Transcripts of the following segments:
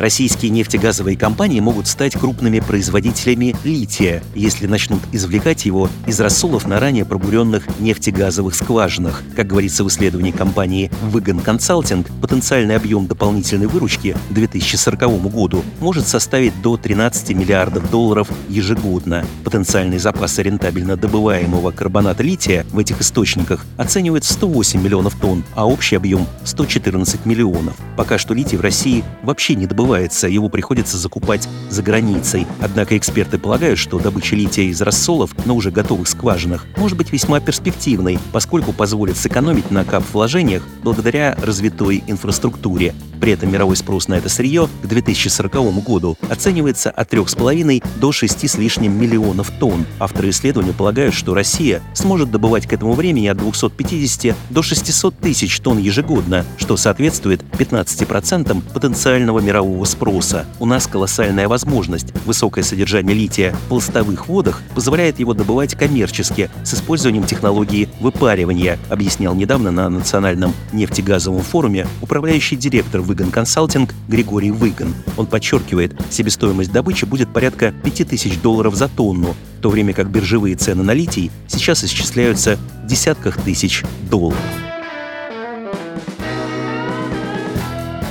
Российские нефтегазовые компании могут стать крупными производителями лития, если начнут извлекать его из рассолов на ранее пробуренных нефтегазовых скважинах. Как говорится в исследовании компании Выгон Consulting, потенциальный объем дополнительной выручки к 2040 году может составить до 13 миллиардов долларов ежегодно. Потенциальный запас рентабельно добываемого карбоната лития в этих источниках оценивает 108 миллионов тонн, а общий объем 114 миллионов. Пока что литий в России вообще не добывается добывается, его приходится закупать за границей. Однако эксперты полагают, что добыча лития из рассолов на уже готовых скважинах может быть весьма перспективной, поскольку позволит сэкономить на кап-вложениях благодаря развитой инфраструктуре. При этом мировой спрос на это сырье к 2040 году оценивается от 3,5 до 6 с лишним миллионов тонн. Авторы исследования полагают, что Россия сможет добывать к этому времени от 250 до 600 тысяч тонн ежегодно, что соответствует 15% потенциального мирового спроса. У нас колоссальная возможность. Высокое содержание лития в пластовых водах позволяет его добывать коммерчески с использованием технологии выпаривания, объяснял недавно на Национальном нефтегазовом форуме управляющий директор Выгон Консалтинг Григорий Выгон. Он подчеркивает, себестоимость добычи будет порядка 5000 долларов за тонну, в то время как биржевые цены на литий сейчас исчисляются в десятках тысяч долларов.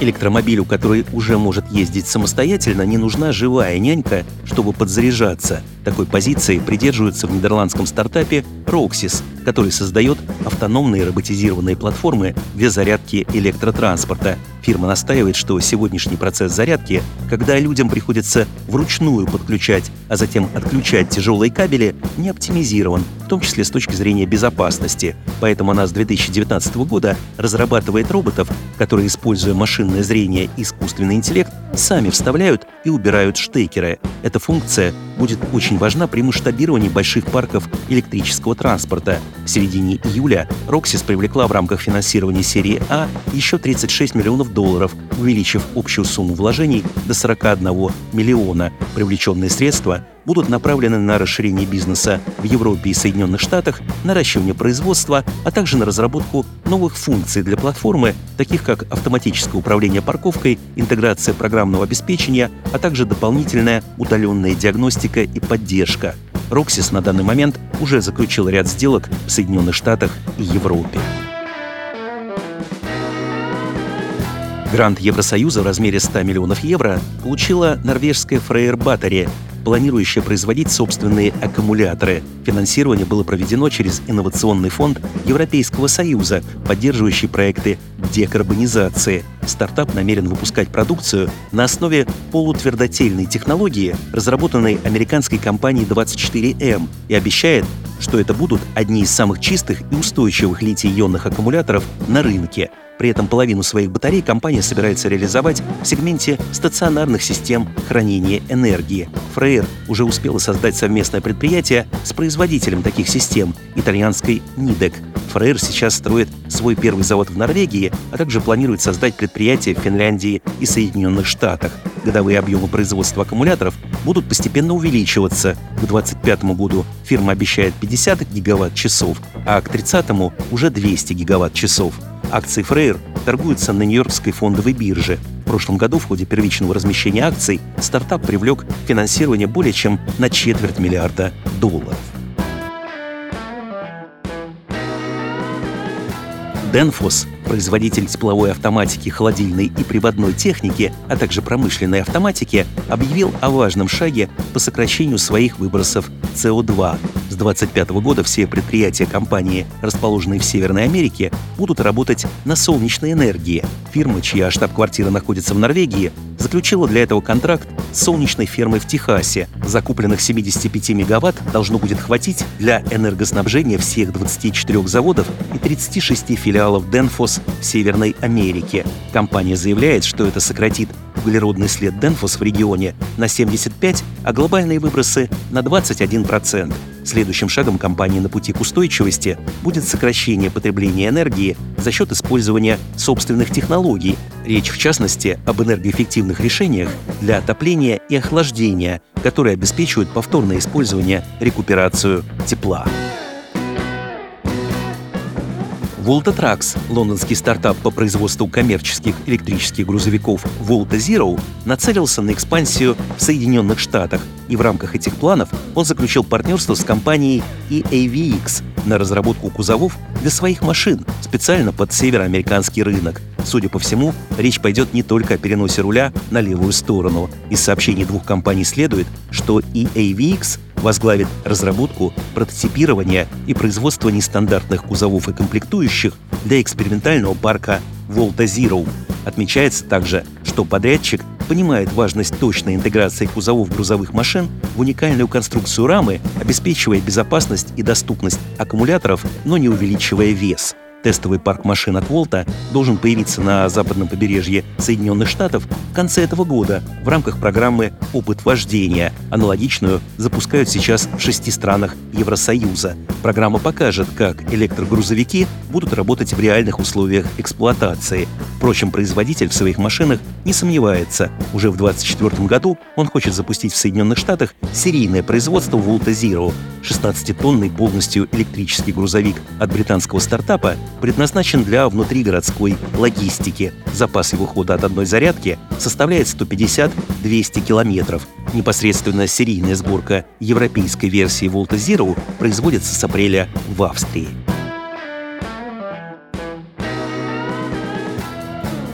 Электромобилю, который уже может ездить самостоятельно, не нужна живая нянька, чтобы подзаряжаться. Такой позиции придерживаются в нидерландском стартапе Roxys, который создает автономные роботизированные платформы для зарядки электротранспорта. Фирма настаивает, что сегодняшний процесс зарядки, когда людям приходится вручную подключать, а затем отключать тяжелые кабели, не оптимизирован, в том числе с точки зрения безопасности. Поэтому она с 2019 года разрабатывает роботов, которые, используя машинное зрение и искусственный интеллект, сами вставляют и убирают штекеры. Эта функция будет очень важна при масштабировании больших парков электрического транспорта. В середине июля Roxys привлекла в рамках финансирования серии А еще 36 миллионов долларов, увеличив общую сумму вложений до 41 миллиона. Привлеченные средства будут направлены на расширение бизнеса в Европе и Соединенных Штатах, наращивание производства, а также на разработку новых функций для платформы, таких как автоматическое управление парковкой, интеграция программного обеспечения, а также дополнительная удаленная диагностика и поддержка. Roxys на данный момент уже заключил ряд сделок в Соединенных Штатах и Европе. Грант Евросоюза в размере 100 миллионов евро получила норвежская Freyr Battery, планирующая производить собственные аккумуляторы. Финансирование было проведено через инновационный фонд Европейского Союза, поддерживающий проекты декарбонизации. Стартап намерен выпускать продукцию на основе полутвердотельной технологии, разработанной американской компанией 24M, и обещает, что это будут одни из самых чистых и устойчивых литий-ионных аккумуляторов на рынке. При этом половину своих батарей компания собирается реализовать в сегменте стационарных систем хранения энергии. Фрейер уже успела создать совместное предприятие с производителем таких систем, итальянской Nidec. Фрейер сейчас строит свой первый завод в Норвегии, а также планирует создать предприятие в Финляндии и Соединенных Штатах. Годовые объемы производства аккумуляторов будут постепенно увеличиваться. К 2025 году фирма обещает 50 гигаватт-часов, а к 30 уже 200 гигаватт-часов. Акции Фрейр торгуются на Нью-Йоркской фондовой бирже. В прошлом году в ходе первичного размещения акций стартап привлек финансирование более чем на четверть миллиарда долларов. Денфос, производитель тепловой автоматики, холодильной и приводной техники, а также промышленной автоматики, объявил о важном шаге по сокращению своих выбросов СО2. С 2025 года все предприятия компании, расположенные в Северной Америке, будут работать на солнечной энергии. Фирма, чья штаб-квартира находится в Норвегии, заключила для этого контракт с солнечной фермой в Техасе. Закупленных 75 мегаватт должно будет хватить для энергоснабжения всех 24 заводов и 36 филиалов Денфос в Северной Америке. Компания заявляет, что это сократит углеродный след Денфос в регионе на 75%, а глобальные выбросы на 21%. Следующим шагом компании на пути к устойчивости будет сокращение потребления энергии за счет использования собственных технологий. Речь, в частности, об энергоэффективных решениях для отопления и охлаждения, которые обеспечивают повторное использование, рекуперацию тепла. Volta Trucks, лондонский стартап по производству коммерческих электрических грузовиков Volta Zero, нацелился на экспансию в Соединенных Штатах, и в рамках этих планов он заключил партнерство с компанией EAVX на разработку кузовов для своих машин специально под североамериканский рынок. Судя по всему, речь пойдет не только о переносе руля на левую сторону. Из сообщений двух компаний следует, что EAVX возглавит разработку, прототипирование и производство нестандартных кузовов и комплектующих для экспериментального парка Volta Zero. Отмечается также, что подрядчик понимает важность точной интеграции кузовов грузовых машин в уникальную конструкцию рамы, обеспечивая безопасность и доступность аккумуляторов, но не увеличивая вес – Тестовый парк машин от Волта должен появиться на западном побережье Соединенных Штатов в конце этого года в рамках программы «Опыт вождения». Аналогичную запускают сейчас в шести странах Евросоюза. Программа покажет, как электрогрузовики будут работать в реальных условиях эксплуатации. Впрочем, производитель в своих машинах не сомневается. Уже в 2024 году он хочет запустить в Соединенных Штатах серийное производство Volta Zero. 16-тонный полностью электрический грузовик от британского стартапа предназначен для внутригородской логистики. Запас его хода от одной зарядки составляет 150-200 километров. Непосредственно серийная сборка европейской версии Volta Zero производится с апреля в Австрии.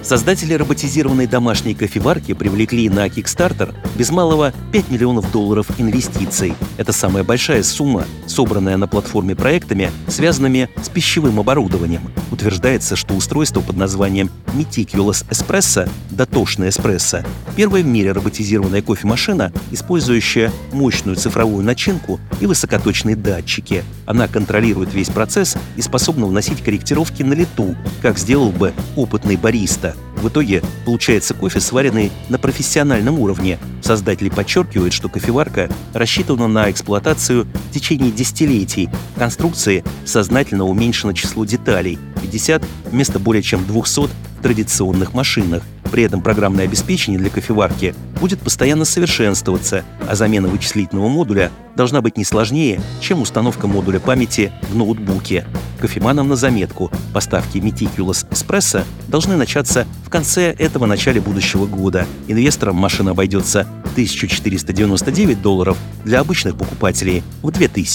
Создатели роботизированной домашней кофеварки привлекли на Kickstarter без малого 5 миллионов долларов инвестиций. Это самая большая сумма, собранная на платформе проектами, связанными с пищевым оборудованием. Утверждается, что устройство под названием Meticulous Espresso, дотошный эспрессо, первая в мире роботизированная кофемашина, использующая мощную цифровую начинку и высокоточные датчики. Она контролирует весь процесс и способна вносить корректировки на лету, как сделал бы опытный бариста. В итоге получается кофе, сваренный на профессиональном уровне. Создатели подчеркивают, что кофеварка рассчитана на эксплуатацию в течение десятилетий. Конструкции сознательно уменьшено число деталей – 50 вместо более чем 200 в традиционных машинах. При этом программное обеспечение для кофеварки будет постоянно совершенствоваться, а замена вычислительного модуля должна быть не сложнее, чем установка модуля памяти в ноутбуке. Кофеманам на заметку, поставки Meticulous Espresso должны начаться в конце этого начале будущего года. Инвесторам машина обойдется 1499 долларов, для обычных покупателей в 2000.